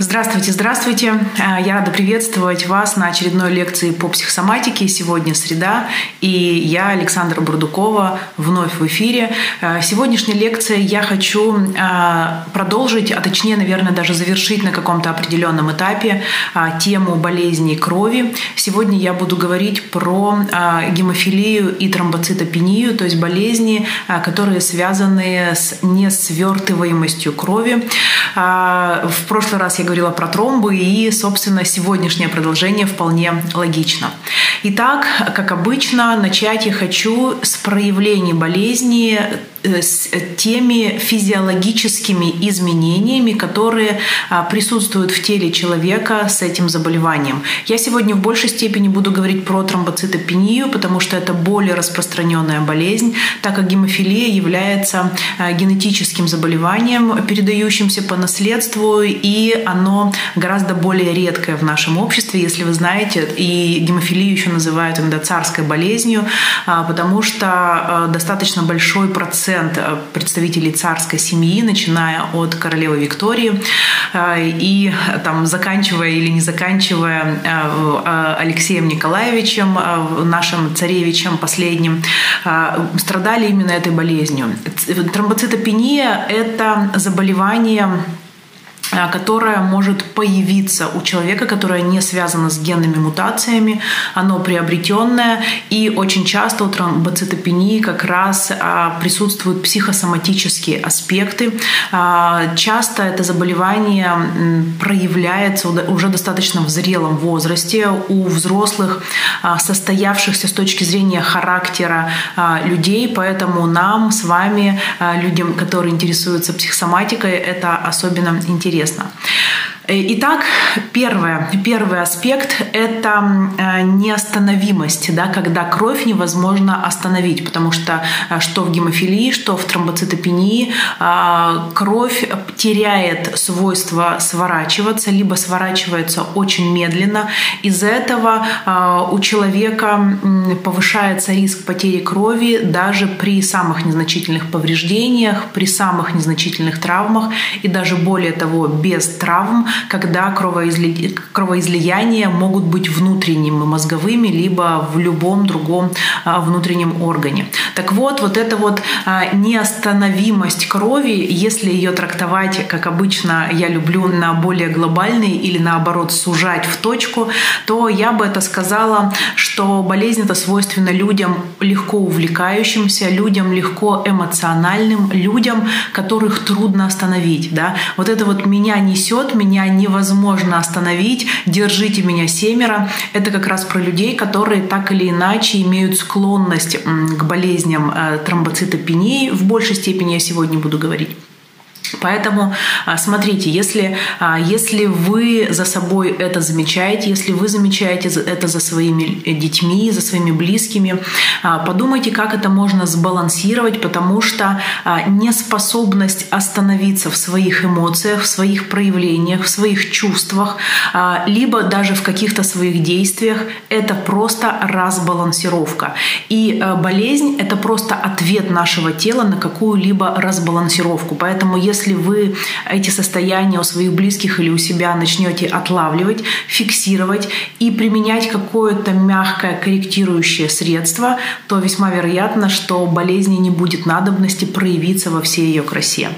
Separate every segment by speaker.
Speaker 1: Здравствуйте, здравствуйте. Э, я рада приветствовать вас на очередной лекции по психосоматике. Сегодня среда, и я, Александра Бурдукова, вновь в эфире. Э, сегодняшняя лекция я хочу э, продолжить, а точнее, наверное, даже завершить на каком-то определенном этапе тему болезней крови. Сегодня я буду говорить про гемофилию и тромбоцитопению, то есть болезни, которые связаны с несвертываемостью крови. В прошлый раз я говорила про тромбы, и, собственно, сегодняшнее продолжение вполне логично. Итак, как обычно, начать я хочу с проявлений болезни с теми физиологическими изменениями, которые а, присутствуют в теле человека с этим заболеванием. Я сегодня в большей степени буду говорить про тромбоцитопению, потому что это более распространенная болезнь, так как гемофилия является а, генетическим заболеванием, передающимся по наследству, и оно гораздо более редкое в нашем обществе, если вы знаете, и гемофилию еще называют иногда царской болезнью, а, потому что достаточно большой процент процент э, представителей царской семьи, начиная от королевы Виктории э, и там заканчивая или не заканчивая э, Алексеем Николаевичем, нашим царевичем последним, страдали именно этой болезнью. Тромбоцитопения – это заболевание Э, которая может появиться у человека, которая не связана с генными мутациями, оно приобретенное, и очень часто у тромбоцитопении как раз а, присутствуют психосоматические аспекты. А, часто это заболевание проявляется уже достаточно в зрелом возрасте у взрослых, состоявшихся с точки зрения характера людей, поэтому нам с вами, людям, которые интересуются психосоматикой, это особенно интересно интересно. Э, итак, первое, первый аспект – это э, неостановимость, да, когда кровь невозможно остановить, потому что э, что в гемофилии, что в тромбоцитопении кровь теряет свойство сворачиваться, либо сворачивается очень медленно. Из-за этого у человека повышается риск потери крови даже при самых незначительных повреждениях, при самых незначительных травмах и даже более того, без травм когда кровоизли... кровоизлияния могут быть внутренними, мозговыми, либо в любом другом а, внутреннем органе. Так вот, вот эта вот а, неостановимость крови, если ее трактовать, как обычно я люблю, на более глобальный или наоборот сужать в точку, то я бы это сказала, что болезнь это свойственно людям легко увлекающимся, людям легко эмоциональным, людям, которых трудно остановить. Да? Вот это вот меня несет, меня невозможно остановить, держите меня семеро. Это как раз про людей, которые так или иначе имеют склонность к болезням э, тромбоцитопении. В большей степени я сегодня буду говорить. Поэтому а, смотрите, если, а, если вы за собой это замечаете, если вы замечаете это за своими э, детьми, за своими близкими, а, подумайте, как это можно сбалансировать, потому что неспособность остановиться в своих эмоциях, в своих проявлениях, в своих чувствах, либо даже в каких-то своих действиях, это просто разбалансировка. И болезнь — это просто ответ нашего тела на какую-либо разбалансировку. Поэтому если если вы эти состояния у своих близких или у себя начнете отлавливать, фиксировать и применять какое-то мягкое корректирующее средство, то весьма вероятно, что болезни не будет надобности проявиться во всей ее красе.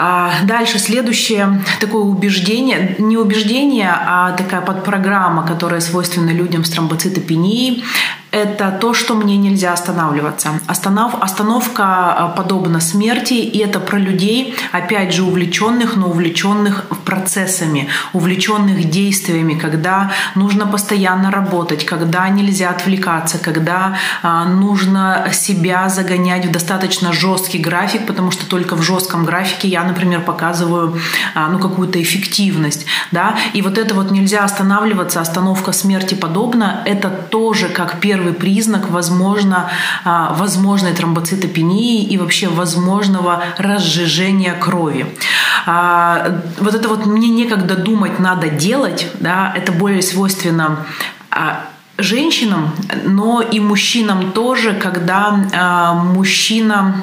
Speaker 1: А, дальше следующее такое убеждение, не убеждение, а такая подпрограмма, которая свойственна людям с тромбоцитопенией, это то, что мне нельзя останавливаться. Останов, остановка а, подобна смерти, и это про людей, опять же, увлеченных, но увлеченных процессами, увлеченных действиями, когда нужно постоянно работать, когда нельзя отвлекаться, когда а, нужно себя загонять в достаточно жесткий график, потому что только в жестком графике я, например, показываю а, ну, какую-то эффективность. Да? И вот это вот нельзя останавливаться, остановка смерти подобна, это тоже как первый признак возможно, а, возможной тромбоцитопении и вообще возможного разжижения крови. А, вот это вот мне некогда думать, надо делать, да, это более свойственно женщинам, но и мужчинам тоже, когда мужчина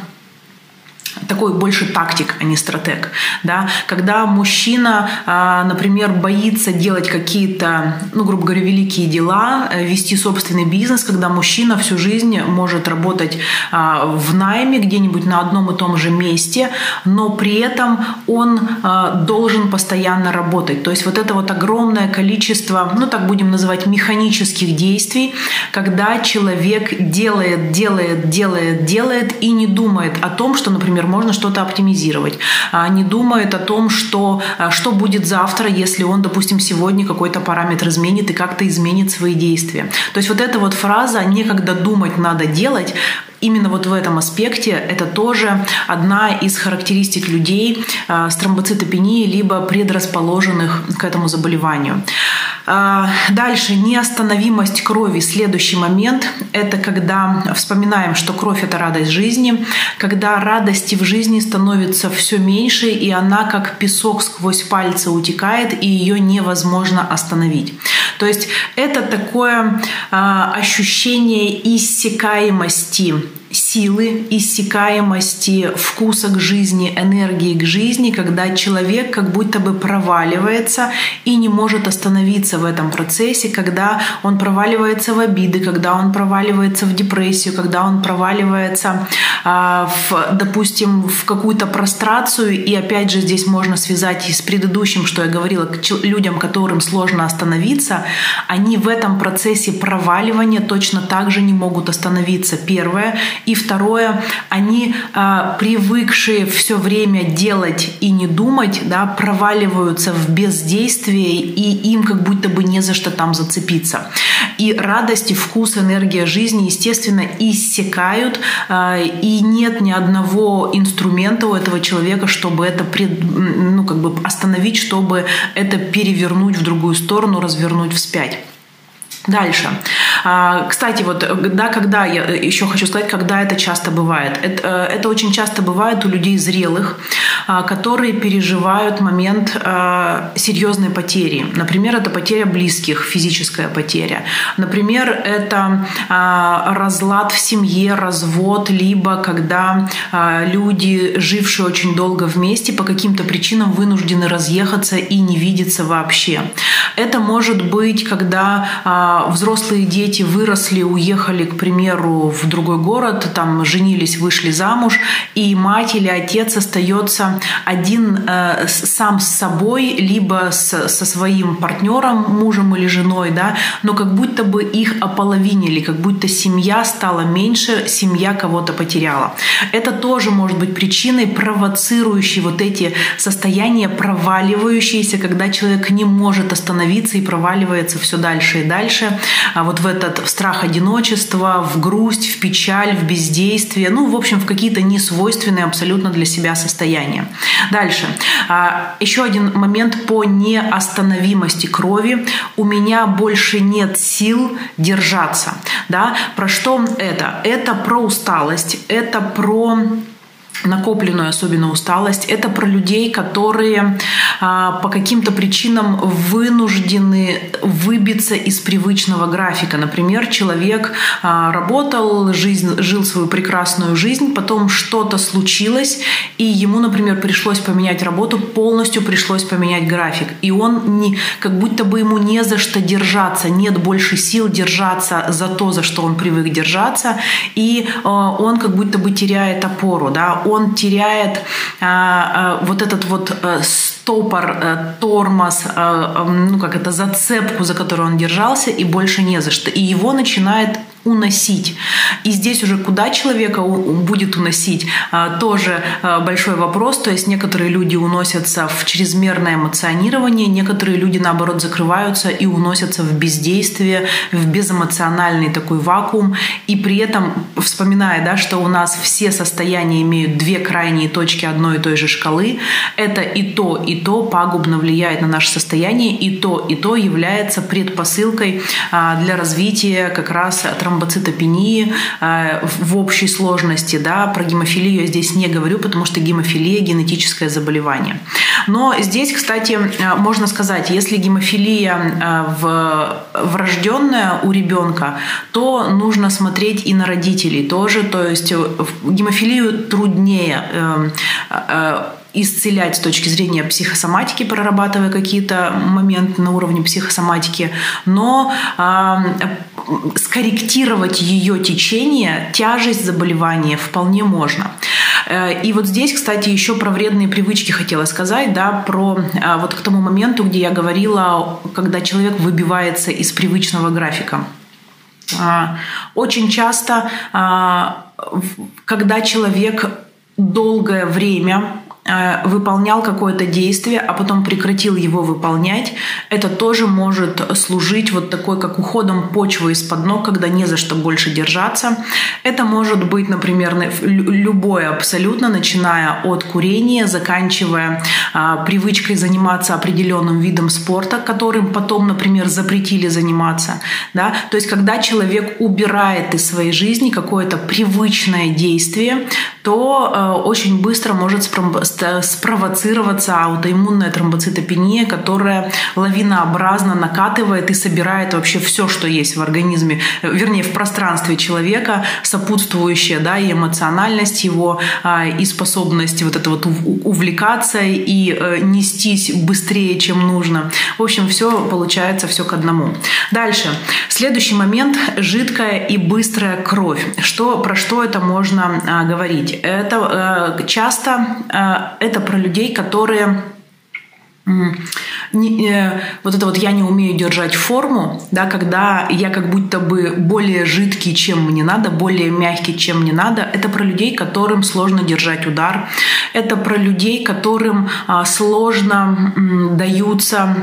Speaker 1: такой больше тактик, а не стратег. Да? Когда мужчина, а, например, боится делать какие-то, ну, грубо говоря, великие дела, э, вести собственный бизнес, когда мужчина всю жизнь может работать а, в найме где-нибудь на одном и том же месте, но при этом он а, должен постоянно работать. То есть вот это вот огромное количество, ну, так будем называть, механических действий, когда человек делает, делает, делает, делает и не думает о том, что, например, можно что-то оптимизировать, а не думает о том, что, а, что будет завтра, если он, допустим, сегодня какой-то параметр изменит и как-то изменит свои действия. То есть вот эта вот фраза «некогда думать, надо делать» именно вот в этом аспекте это тоже одна из характеристик людей а, с тромбоцитопенией либо предрасположенных к этому заболеванию. А, дальше неостановимость крови. Следующий момент – это когда вспоминаем, что кровь – это радость жизни, когда радости в жизни становится все меньше, и она как песок сквозь пальцы утекает, и ее невозможно остановить. То есть это такое а, ощущение иссякаемости силы, иссякаемости вкуса к жизни, энергии к жизни, когда человек как будто бы проваливается и не может остановиться в этом процессе, когда он проваливается в обиды, когда он проваливается в депрессию, когда он проваливается, а, в, допустим, в какую-то прострацию. И опять же здесь можно связать и с предыдущим, что я говорила, к людям, которым сложно остановиться, они в этом процессе проваливания точно так же не могут остановиться. Первое. И второе, они, а, привыкшие все время делать и не думать, да, проваливаются в бездействие, и им как будто бы не за что там зацепиться. И радость, и вкус, энергия жизни, естественно, иссякают, а, и нет ни одного инструмента у этого человека, чтобы это пред, ну, как бы остановить, чтобы это перевернуть в другую сторону, развернуть вспять. Дальше. А, кстати, вот, да, когда, я еще хочу сказать, когда это часто бывает. Это, э, это очень часто бывает у людей зрелых, а, которые переживают момент а, серьезной потери. Например, это потеря близких, физическая потеря. Например, это разлад в семье, развод, либо когда люди, жившие очень долго вместе, по каким-то причинам вынуждены разъехаться и не видеться вообще. Это может быть, когда взрослые дети выросли, уехали, к примеру, в другой город, там женились, вышли замуж, и мать или отец остается один э, сам с собой, либо с, со своим партнером, мужем или женой, да, но как будто бы их ополовинили, как будто семья стала меньше, семья кого-то потеряла. Это тоже может быть причиной, провоцирующей вот эти состояния, проваливающиеся, когда человек не может остановиться и проваливается все дальше и дальше а вот в этот страх одиночества, в грусть, в печаль, в бездействие, ну, в общем, в какие-то несвойственные абсолютно для себя состояния. Дальше. А, еще один момент по неостановимости крови. У меня больше нет сил держаться. Да? Про что это? Это про усталость, это про накопленную особенно усталость. Это про людей, которые а, по каким-то причинам вынуждены выбиться из привычного графика. Например, человек а, работал, жизнь, жил свою прекрасную жизнь, потом что-то случилось, и ему, например, пришлось поменять работу, полностью пришлось поменять график. И он не, как будто бы ему не за что держаться, нет больше сил держаться за то, за что он привык держаться, и а, он как будто бы теряет опору. Да? Он теряет а, а, вот этот вот а, стопор, тормоз, ну как это, зацепку, за которую он держался, и больше не за что. И его начинает уносить. И здесь уже куда человека будет уносить, а, тоже а, большой вопрос. То есть некоторые люди уносятся в чрезмерное эмоционирование, некоторые люди, наоборот, закрываются и уносятся в бездействие, в безэмоциональный такой вакуум. И при этом, вспоминая, да, что у нас все состояния имеют две крайние точки одной и той же шкалы, это и то, и то пагубно влияет на наше состояние, и то, и то является предпосылкой а, для развития как раз травматизма тромбоцитопении в общей сложности. Да? Про гемофилию я здесь не говорю, потому что гемофилия – генетическое заболевание. Но здесь, кстати, можно сказать, если гемофилия врожденная у ребенка, то нужно смотреть и на родителей тоже. То есть гемофилию труднее исцелять с точки зрения психосоматики, прорабатывая какие-то моменты на уровне психосоматики, но э, скорректировать ее течение, тяжесть заболевания вполне можно. Э, и вот здесь, кстати, еще про вредные привычки хотела сказать, да, про а, вот к тому моменту, где я говорила, когда человек выбивается из привычного графика. А, очень часто, когда человек долгое время выполнял какое-то действие, а потом прекратил его выполнять, это тоже может служить вот такой, как уходом почвы из-под ног, когда не за что больше держаться. Это может быть, например, любое абсолютно, начиная от курения, заканчивая а, привычкой заниматься определенным видом спорта, которым потом, например, запретили заниматься. Да? То есть, когда человек убирает из своей жизни какое-то привычное действие, то э, очень быстро может спровоцироваться аутоиммунная тромбоцитопения, которая лавинообразно накатывает и собирает вообще все, что есть в организме, вернее, в пространстве человека, сопутствующее, да, и эмоциональность его, а, и способность вот это вот увлекаться и э, нестись быстрее, чем нужно. В общем, все получается все к одному. Дальше. Следующий момент – жидкая и быстрая кровь. Что, про что это можно а, говорить? Это э, часто это про людей, которые не, э, вот это вот я не умею держать форму, да, когда я как будто бы более жидкий, чем мне надо, более мягкий, чем мне надо, это про людей, которым сложно держать удар, это про людей, которым а, сложно м, даются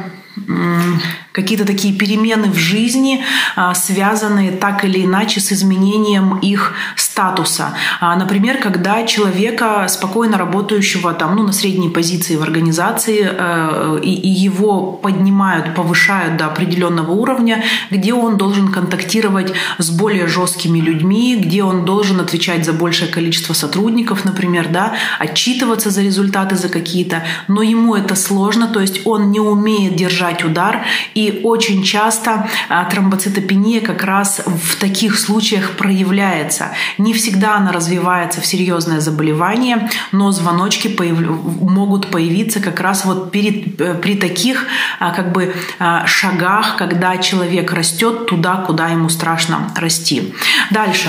Speaker 1: какие-то такие перемены в жизни, а, связанные так или иначе с изменением их статуса. А, например, когда человека, спокойно работающего там, ну, на средней позиции в организации, э, и его поднимают, повышают до определенного уровня, где он должен контактировать с более жесткими людьми, где он должен отвечать за большее количество сотрудников, например, да, отчитываться за результаты за какие-то, но ему это сложно, то есть он не умеет держать удар, и и очень часто а, тромбоцитопения как раз в таких случаях проявляется. Не всегда она развивается в серьезное заболевание, но звоночки появ... могут появиться как раз вот перед, э, при таких а, как бы а, шагах, когда человек растет туда, куда ему страшно расти. Дальше.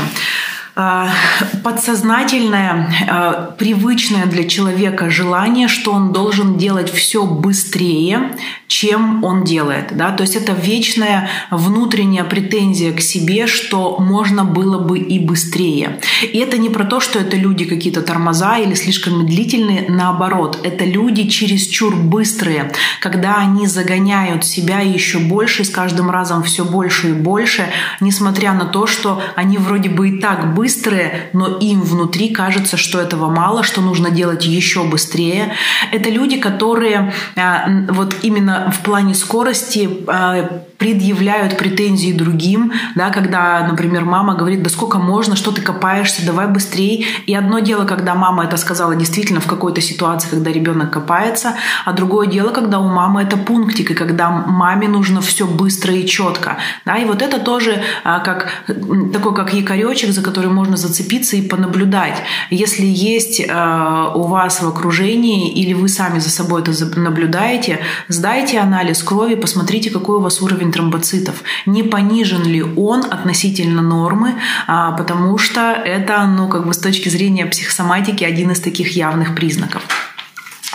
Speaker 1: Подсознательное, привычное для человека желание, что он должен делать все быстрее, чем он делает. Да? То есть это вечная внутренняя претензия к себе, что можно было бы и быстрее. И это не про то, что это люди какие-то тормоза или слишком медлительные, наоборот, это люди чересчур быстрые, когда они загоняют себя еще больше, с каждым разом все больше и больше, несмотря на то, что они вроде бы и так быстрые, быстрые, но им внутри кажется, что этого мало, что нужно делать еще быстрее. Это люди, которые а, вот именно в плане скорости а, предъявляют претензии другим, да, когда, например, мама говорит, да сколько можно, что ты копаешься, давай быстрее. И одно дело, когда мама это сказала действительно в какой-то ситуации, когда ребенок копается, а другое дело, когда у мамы это пунктик, и когда маме нужно все быстро и четко. Да, и вот это тоже а, как, такой как якоречек, за который можно зацепиться и понаблюдать. Если есть а, у вас в окружении или вы сами за собой это наблюдаете, сдайте анализ крови, посмотрите, какой у вас уровень тромбоцитов. Не понижен ли он относительно нормы, а, потому что это, ну, как бы с точки зрения психосоматики, один из таких явных признаков.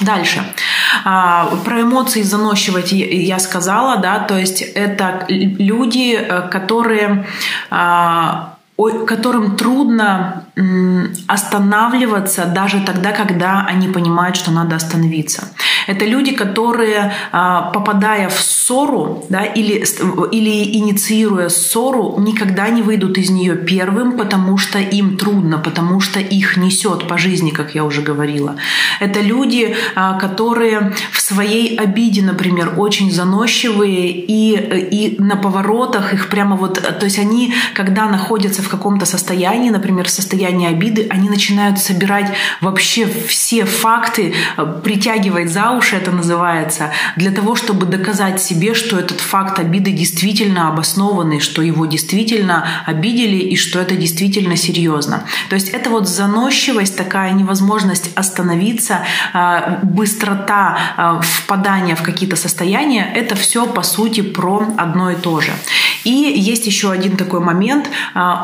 Speaker 1: Дальше. А, про эмоции заносчивать я сказала, да, то есть это люди, э, которые а, которым трудно останавливаться даже тогда, когда они понимают, что надо остановиться. Это люди, которые, а, попадая в ссору да, или, или инициируя ссору, никогда не выйдут из нее первым, потому что им трудно, потому что их несет по жизни, как я уже говорила. Это люди, а, которые в своей обиде, например, очень заносчивые и, и на поворотах их прямо вот, то есть они, когда находятся в каком-то состоянии, например, в состоянии обиды, они начинают собирать вообще все факты, а, притягивать за уши это называется, для того, чтобы доказать себе, что этот факт обиды действительно обоснованный, что его действительно обидели и что это действительно серьезно. То есть это вот заносчивость, такая невозможность остановиться, а, быстрота а, впадания в какие-то состояния, это все по сути про одно и то же. И есть еще один такой момент,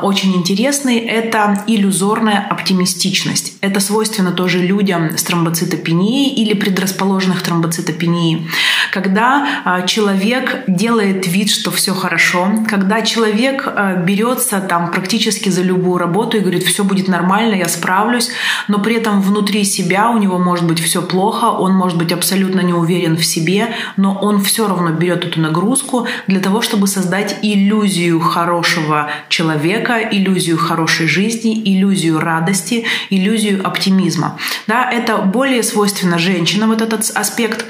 Speaker 1: очень интересный, это иллюзорная оптимистичность. Это свойственно тоже людям с тромбоцитопенией или предрасположенных тромбоцитопении. Когда а, человек делает вид, что все хорошо, когда человек а, берется там практически за любую работу и говорит, все будет нормально, я справлюсь, но при этом внутри себя у него может быть все плохо, он может быть абсолютно не уверен в себе, но он все равно берет эту нагрузку для того, чтобы создать иллюзию хорошего человека, иллюзию хорошей жизни, иллюзию радости, иллюзию оптимизма. Да, это более свойственно женщинам, вот этот аспект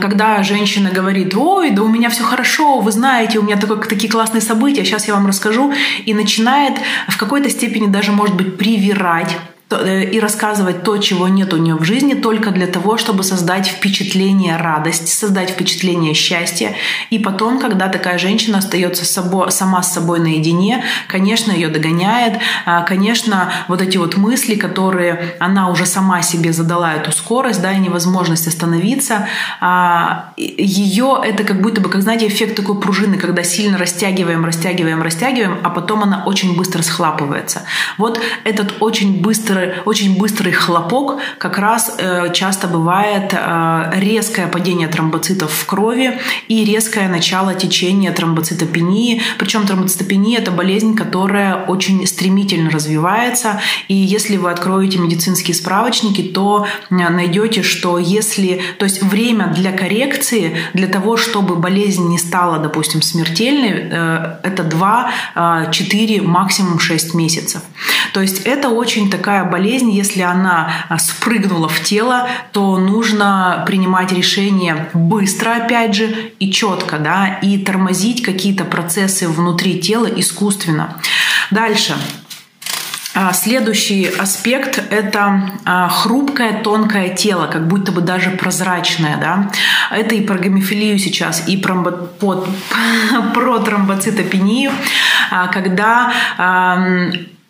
Speaker 1: когда женщина говорит, ой, да у меня все хорошо, вы знаете, у меня такое, такие классные события, сейчас я вам расскажу, и начинает в какой-то степени даже, может быть, привирать и рассказывать то, чего нет у нее в жизни, только для того, чтобы создать впечатление радости, создать впечатление счастья. И потом, когда такая женщина остается собой, сама с собой наедине, конечно, ее догоняет, а, конечно, вот эти вот мысли, которые она уже сама себе задала эту скорость, да, и невозможность остановиться, а, ее это как будто бы, как знаете, эффект такой пружины, когда сильно растягиваем, растягиваем, растягиваем, а потом она очень быстро схлапывается. Вот этот очень быстрый очень быстрый хлопок как раз э, часто бывает э, резкое падение тромбоцитов в крови и резкое начало течения тромбоцитопении. Причем тромбоцитопения – это болезнь, которая очень стремительно развивается. И если вы откроете медицинские справочники, то э, найдете, что если... То есть время для коррекции, для того, чтобы болезнь не стала, допустим, смертельной, это 2-4, максимум 6 месяцев. То есть это очень такая болезнь, если она а, спрыгнула в тело, то нужно принимать решение быстро, опять же, и четко, да, и тормозить какие-то процессы внутри тела искусственно. Дальше. А, следующий аспект – это а, хрупкое, тонкое тело, как будто бы даже прозрачное. Да? Это и про гемофилию сейчас, и про, про тромбоцитопению, когда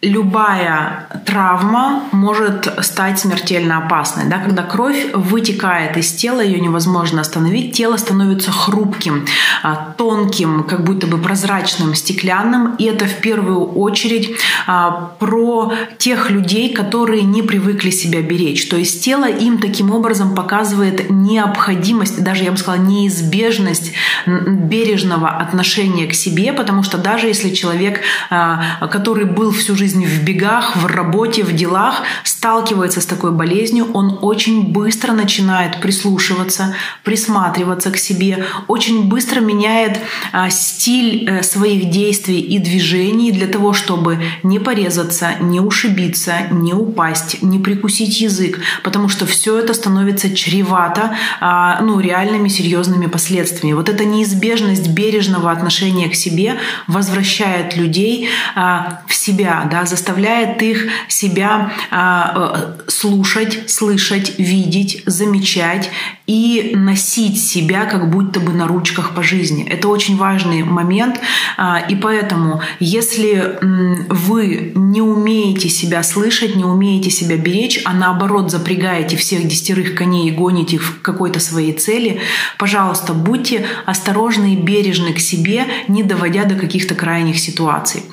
Speaker 1: любая травма может стать смертельно опасной. Да? Когда кровь вытекает из тела, ее невозможно остановить, тело становится хрупким, а, тонким, как будто бы прозрачным, стеклянным. И это в первую очередь а, про тех людей, которые не привыкли себя беречь. То есть тело им таким образом показывает необходимость, даже я бы сказала, неизбежность бережного отношения к себе, потому что даже если человек, а, который был всю жизнь жизнь в бегах, в работе, в делах сталкивается с такой болезнью, он очень быстро начинает прислушиваться, присматриваться к себе, очень быстро меняет а, стиль а, своих действий и движений для того, чтобы не порезаться, не ушибиться, не упасть, не прикусить язык, потому что все это становится чревато а, ну, реальными серьезными последствиями. Вот эта неизбежность бережного отношения к себе возвращает людей а, в себя, да, заставляет их себя а, э, слушать, слышать, видеть, замечать и носить себя как будто бы на ручках по жизни. Это очень важный момент, а, и поэтому, если вы не умеете себя слышать, не умеете себя беречь, а наоборот запрягаете всех десятерых коней и гоните их в какой-то своей цели, пожалуйста, будьте осторожны и бережны к себе, не доводя до каких-то крайних ситуаций.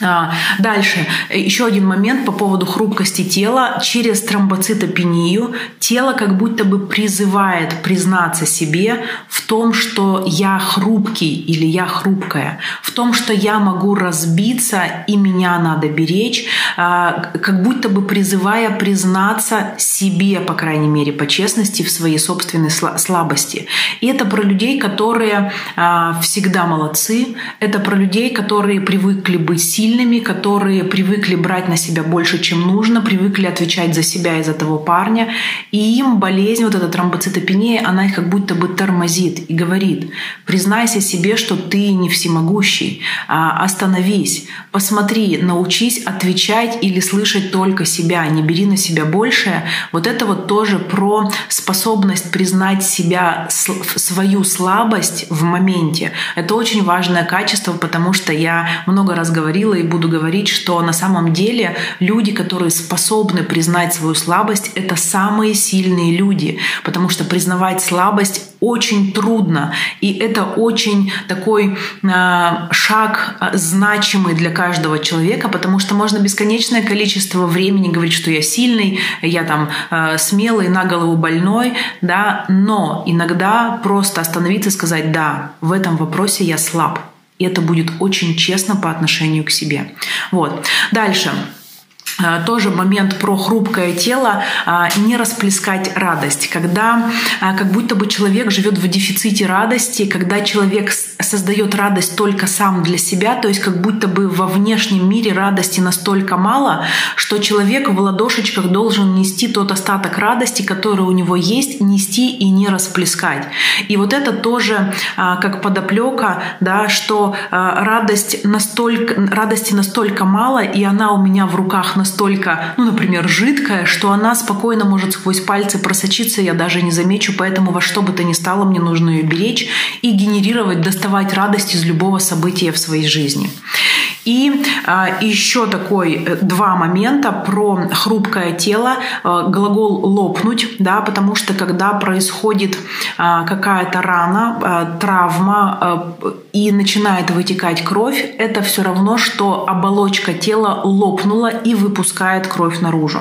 Speaker 1: А, дальше, еще один момент по поводу хрупкости тела. Через тромбоцитопению тело как будто бы призывает признаться себе в том, что я хрупкий или я хрупкая, в том, что я могу разбиться и меня надо беречь, а, как будто бы призывая признаться себе, по крайней мере, по честности, в своей собственной слабости. И это про людей, которые а, всегда молодцы, это про людей, которые привыкли быть сильными, сильными, которые привыкли брать на себя больше, чем нужно, привыкли отвечать за себя и за того парня. И им болезнь, вот эта тромбоцитопения, она их как будто бы тормозит и говорит, признайся себе, что ты не всемогущий, а остановись, посмотри, научись отвечать или слышать только себя, не бери на себя большее. Вот это вот тоже про способность признать себя, свою слабость в моменте. Это очень важное качество, потому что я много раз говорила и буду говорить, что на самом деле люди, которые способны признать свою слабость, это самые сильные люди, потому что признавать слабость очень трудно. И это очень такой э, шаг э, значимый для каждого человека, потому что можно бесконечное количество времени говорить, что я сильный, я там э, смелый, на голову больной, да, но иногда просто остановиться и сказать, да, в этом вопросе я слаб. И это будет очень честно по отношению к себе. Вот. Дальше. А, тоже момент про хрупкое тело, а, не расплескать радость, когда а, как будто бы человек живет в дефиците радости, когда человек создает радость только сам для себя, то есть как будто бы во внешнем мире радости настолько мало, что человек в ладошечках должен нести тот остаток радости, который у него есть, нести и не расплескать. И вот это тоже как подоплека, да, что радость настолько, радости настолько мало, и она у меня в руках настолько, ну, например, жидкая, что она спокойно может сквозь пальцы просочиться, я даже не замечу, поэтому во что бы то ни стало, мне нужно ее беречь и генерировать, доставать радость из любого события в своей жизни. И э, еще такой э, два момента про хрупкое тело. Э, глагол лопнуть, да, потому что когда происходит э, какая-то рана, э, травма э, и начинает вытекать кровь, это все равно, что оболочка тела лопнула и выпускает кровь наружу.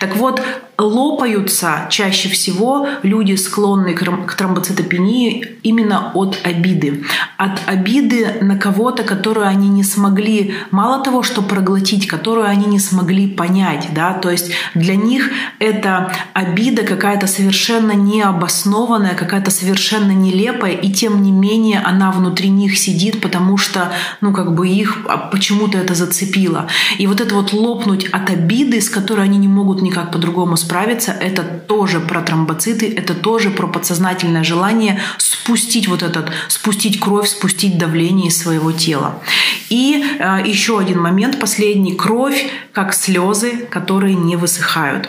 Speaker 1: Так вот, лопаются чаще всего люди, склонные к тромбоцитопении, именно от обиды. От обиды на кого-то, которую они не смогли, мало того, что проглотить, которую они не смогли понять. Да? То есть для них это обида какая-то совершенно необоснованная, какая-то совершенно нелепая, и тем не менее она внутри них сидит, потому что ну, как бы их а, почему-то это зацепило. И вот это вот лопнуть от обиды, с которой они не могут никак по-другому справиться, это тоже про тромбоциты, это тоже про подсознательное желание спустить вот этот, спустить кровь, спустить давление из своего тела. И э, еще один момент, последний, кровь как слезы, которые не высыхают.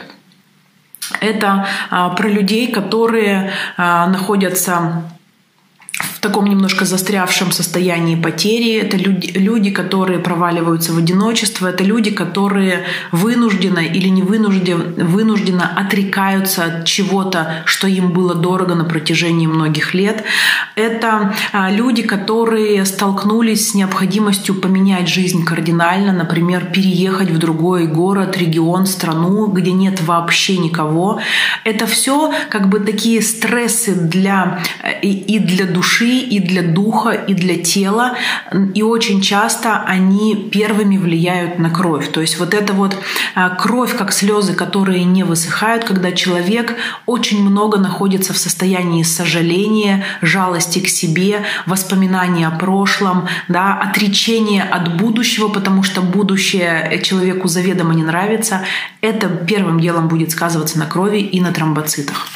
Speaker 1: Это э, про людей, которые э, находятся таком немножко застрявшем состоянии потери. Это люди, люди, которые проваливаются в одиночество. Это люди, которые вынужденно или не вынужденно, вынужденно отрекаются от чего-то, что им было дорого на протяжении многих лет. Это а, люди, которые столкнулись с необходимостью поменять жизнь кардинально, например, переехать в другой город, регион, страну, где нет вообще никого. Это все как бы такие стрессы для э, и, и для души, и для духа, и для тела. И очень часто они первыми влияют на кровь. То есть вот это вот а, кровь, как слезы, которые не высыхают, когда человек очень много находится в состоянии сожаления, жалости к себе, воспоминания о прошлом, да, отречения от будущего, потому что будущее человеку заведомо не нравится. Это первым делом будет сказываться на крови и на тромбоцитах.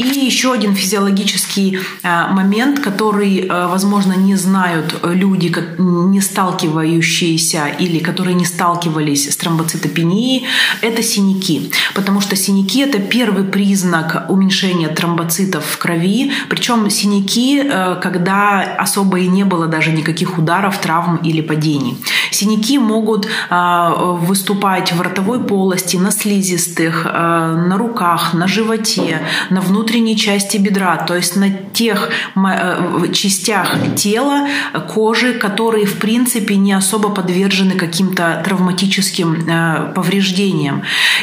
Speaker 1: И еще один физиологический а, момент, который, а, возможно, не знают люди, не сталкивающиеся или которые не сталкивались с тромбоцитопенией, это синяки. Потому что синяки – это первый признак уменьшения тромбоцитов в крови. Причем синяки, когда особо и не было даже никаких ударов, травм или падений. Синяки могут выступать в ротовой полости, на слизистых, на руках, на животе, на внутренней части бедра, то есть на тех частях тела, кожи, которые в принципе не особо подвержены каким-то травматическим повреждениям.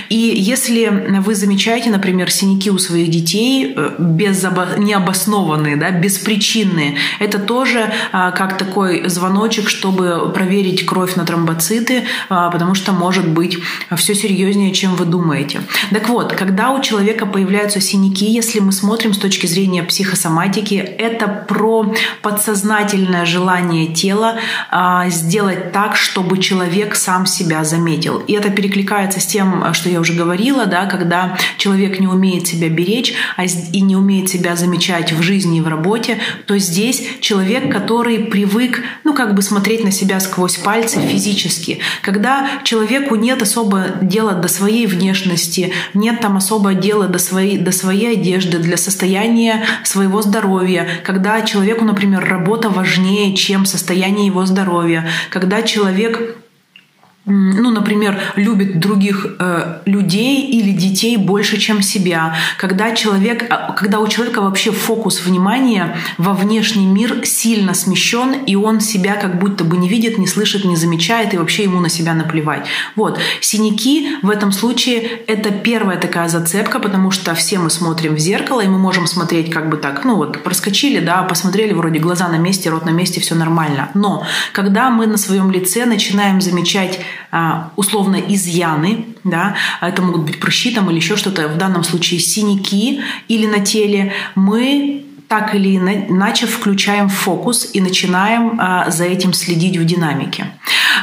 Speaker 1: И если вы замечаете, например, синяки у своих детей э, без необоснованные, да, беспричинные, это тоже как такой звоночек, чтобы проверить кровь на тромбоциты, потому что может быть все серьезнее, чем вы думаете. Так вот, когда у человека появляются синяки, если мы смотрим с точки зрения психосоматики, это про подсознательное желание тела а, сделать так, чтобы человек сам себя заметил. И это перекликается с тем, что я уже говорила, да, когда человек не умеет себя беречь а и не умеет себя замечать в жизни и в работе, то здесь человек, который привык, ну, как бы смотреть на себя сквозь пальцы физически. Когда человеку нет особо дела до своей внешности, нет там особо дела до своей, до своей одежды, для состояния своего здоровья, когда человеку, например, работа важнее, чем состояние его здоровья, когда человек ну, например, любит других э, людей или детей больше, чем себя, когда человек, а, когда у человека вообще фокус внимания во внешний мир сильно смещен, и он себя как будто бы не видит, не слышит, не замечает, и вообще ему на себя наплевать. Вот. Синяки в этом случае — это первая такая зацепка, потому что все мы смотрим в зеркало, и мы можем смотреть как бы так, ну вот, проскочили, да, посмотрели, вроде глаза на месте, рот на месте, все нормально. Но когда мы на своем лице начинаем замечать условно изъяны, да, это могут быть прыщи там или еще что-то, в данном случае синяки или на теле, мы так или иначе включаем фокус и начинаем а, за этим следить в динамике.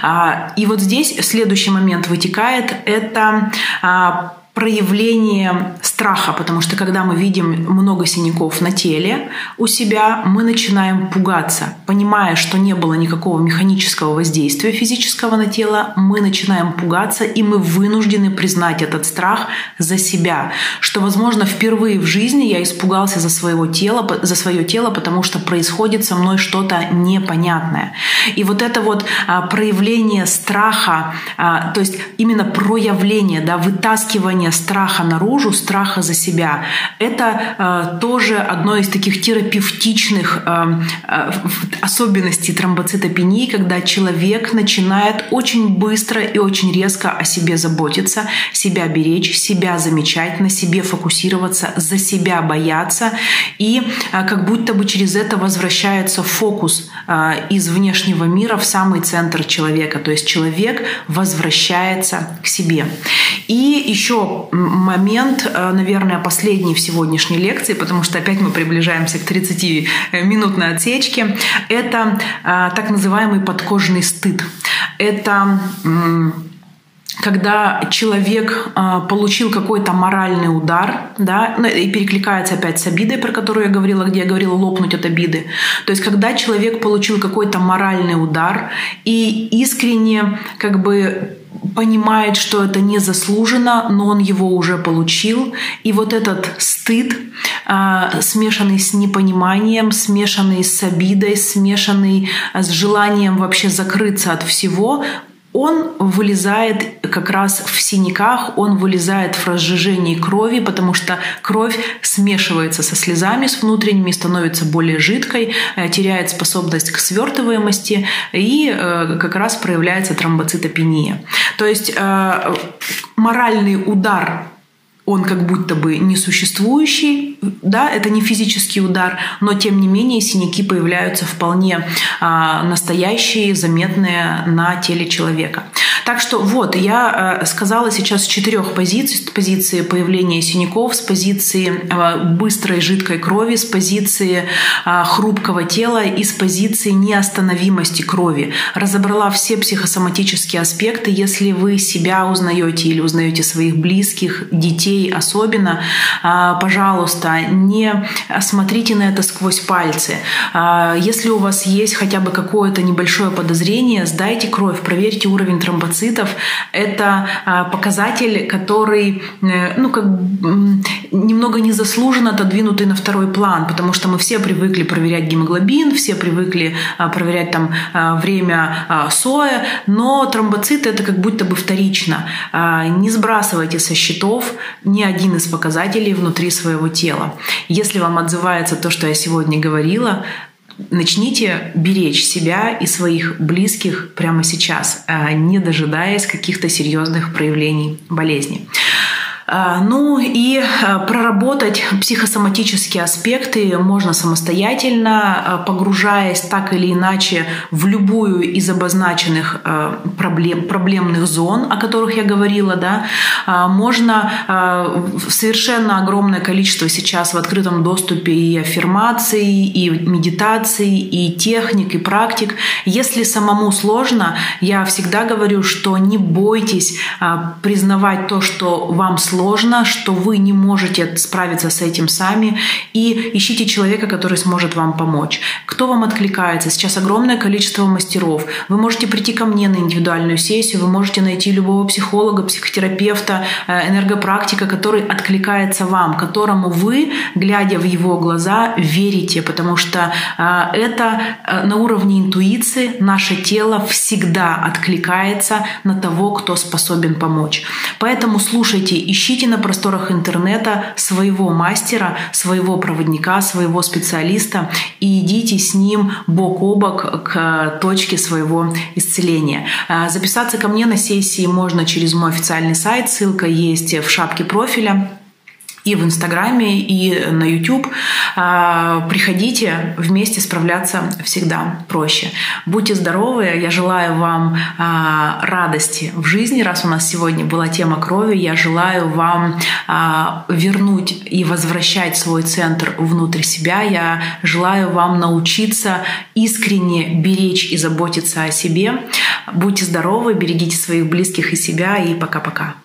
Speaker 1: А, и вот здесь следующий момент вытекает – это а, проявление страха, потому что когда мы видим много синяков на теле у себя, мы начинаем пугаться. Понимая, что не было никакого механического воздействия физического на тело, мы начинаем пугаться, и мы вынуждены признать этот страх за себя. Что, возможно, впервые в жизни я испугался за, своего тела, за свое тело, потому что происходит со мной что-то непонятное. И вот это вот а, проявление страха, а, то есть именно проявление, да, вытаскивание страха наружу, страха за себя, это э, тоже одно из таких терапевтичных э, э, особенностей тромбоцитопении, когда человек начинает очень быстро и очень резко о себе заботиться, себя беречь, себя замечать, на себе фокусироваться, за себя бояться, и э, как будто бы через это возвращается фокус э, из внешнего мира в самый центр человека, то есть человек возвращается к себе. И еще момент, э, наверное, последний в сегодняшней лекции, потому что опять мы приближаемся к 30-минутной отсечке, это э, так называемый подкожный стыд. Это когда человек э, получил какой-то моральный удар, да, ну, и перекликается опять с обидой, про которую я говорила, где я говорила лопнуть от обиды. То есть, когда человек получил какой-то моральный удар и искренне как бы понимает, что это не заслужено, но он его уже получил. И вот этот стыд, э, смешанный с непониманием, смешанный с обидой, смешанный с желанием вообще закрыться от всего, он вылезает как раз в синяках, он вылезает в разжижении крови, потому что кровь смешивается со слезами, с внутренними, становится более жидкой, э, теряет способность к свертываемости и э, как раз проявляется тромбоцитопения. То есть э, моральный удар он как будто бы несуществующий, да, это не физический удар, но тем не менее синяки появляются вполне а, настоящие, заметные на теле человека. Так что вот, я э, сказала сейчас с четырех позиций. С позиции появления синяков, с позиции э, быстрой жидкой крови, с позиции э, хрупкого тела и с позиции неостановимости крови. Разобрала все психосоматические аспекты. Если вы себя узнаете или узнаете своих близких, детей особенно, пожалуйста, не смотрите на это сквозь пальцы. Если у вас есть хотя бы какое-то небольшое подозрение, сдайте кровь, проверьте уровень тромбоцитов тромбоцитов. Это показатель, который ну, как немного незаслуженно отодвинутый на второй план, потому что мы все привыкли проверять гемоглобин, все привыкли проверять там время соя, но тромбоциты это как будто бы вторично. Не сбрасывайте со счетов ни один из показателей внутри своего тела. Если вам отзывается то, что я сегодня говорила, Начните беречь себя и своих близких прямо сейчас, не дожидаясь каких-то серьезных проявлений болезни. А, ну и а, проработать психосоматические аспекты можно самостоятельно, а, погружаясь так или иначе в любую из обозначенных проблем, проблемных зон, о которых я говорила. Да. Можно совершенно огромное количество сейчас в открытом доступе и аффирмаций, и медитаций, и техник, и практик. Если самому сложно, я всегда говорю, что не бойтесь признавать то, что вам сложно, сложно, что вы не можете справиться с этим сами, и ищите человека, который сможет вам помочь. Кто вам откликается? Сейчас огромное количество мастеров. Вы можете прийти ко мне на индивидуальную сессию, вы можете найти любого психолога, психотерапевта, э, энергопрактика, который откликается вам, которому вы, глядя в его глаза, верите, потому что э, это э, на уровне интуиции наше тело всегда откликается на того, кто способен помочь. Поэтому слушайте, ищите Ищите на просторах интернета своего мастера, своего проводника, своего специалиста и идите с ним бок о бок к точке своего исцеления. А, записаться ко мне на сессии можно через мой официальный сайт, ссылка есть в шапке профиля и в Инстаграме, и на YouTube. А, приходите, вместе справляться всегда проще. Будьте здоровы, я желаю вам а, радости в жизни, раз у нас сегодня была тема крови, я желаю вам а, вернуть и возвращать свой центр внутрь себя, я желаю вам научиться искренне беречь и заботиться о себе. Будьте здоровы, берегите своих близких и себя, и пока-пока.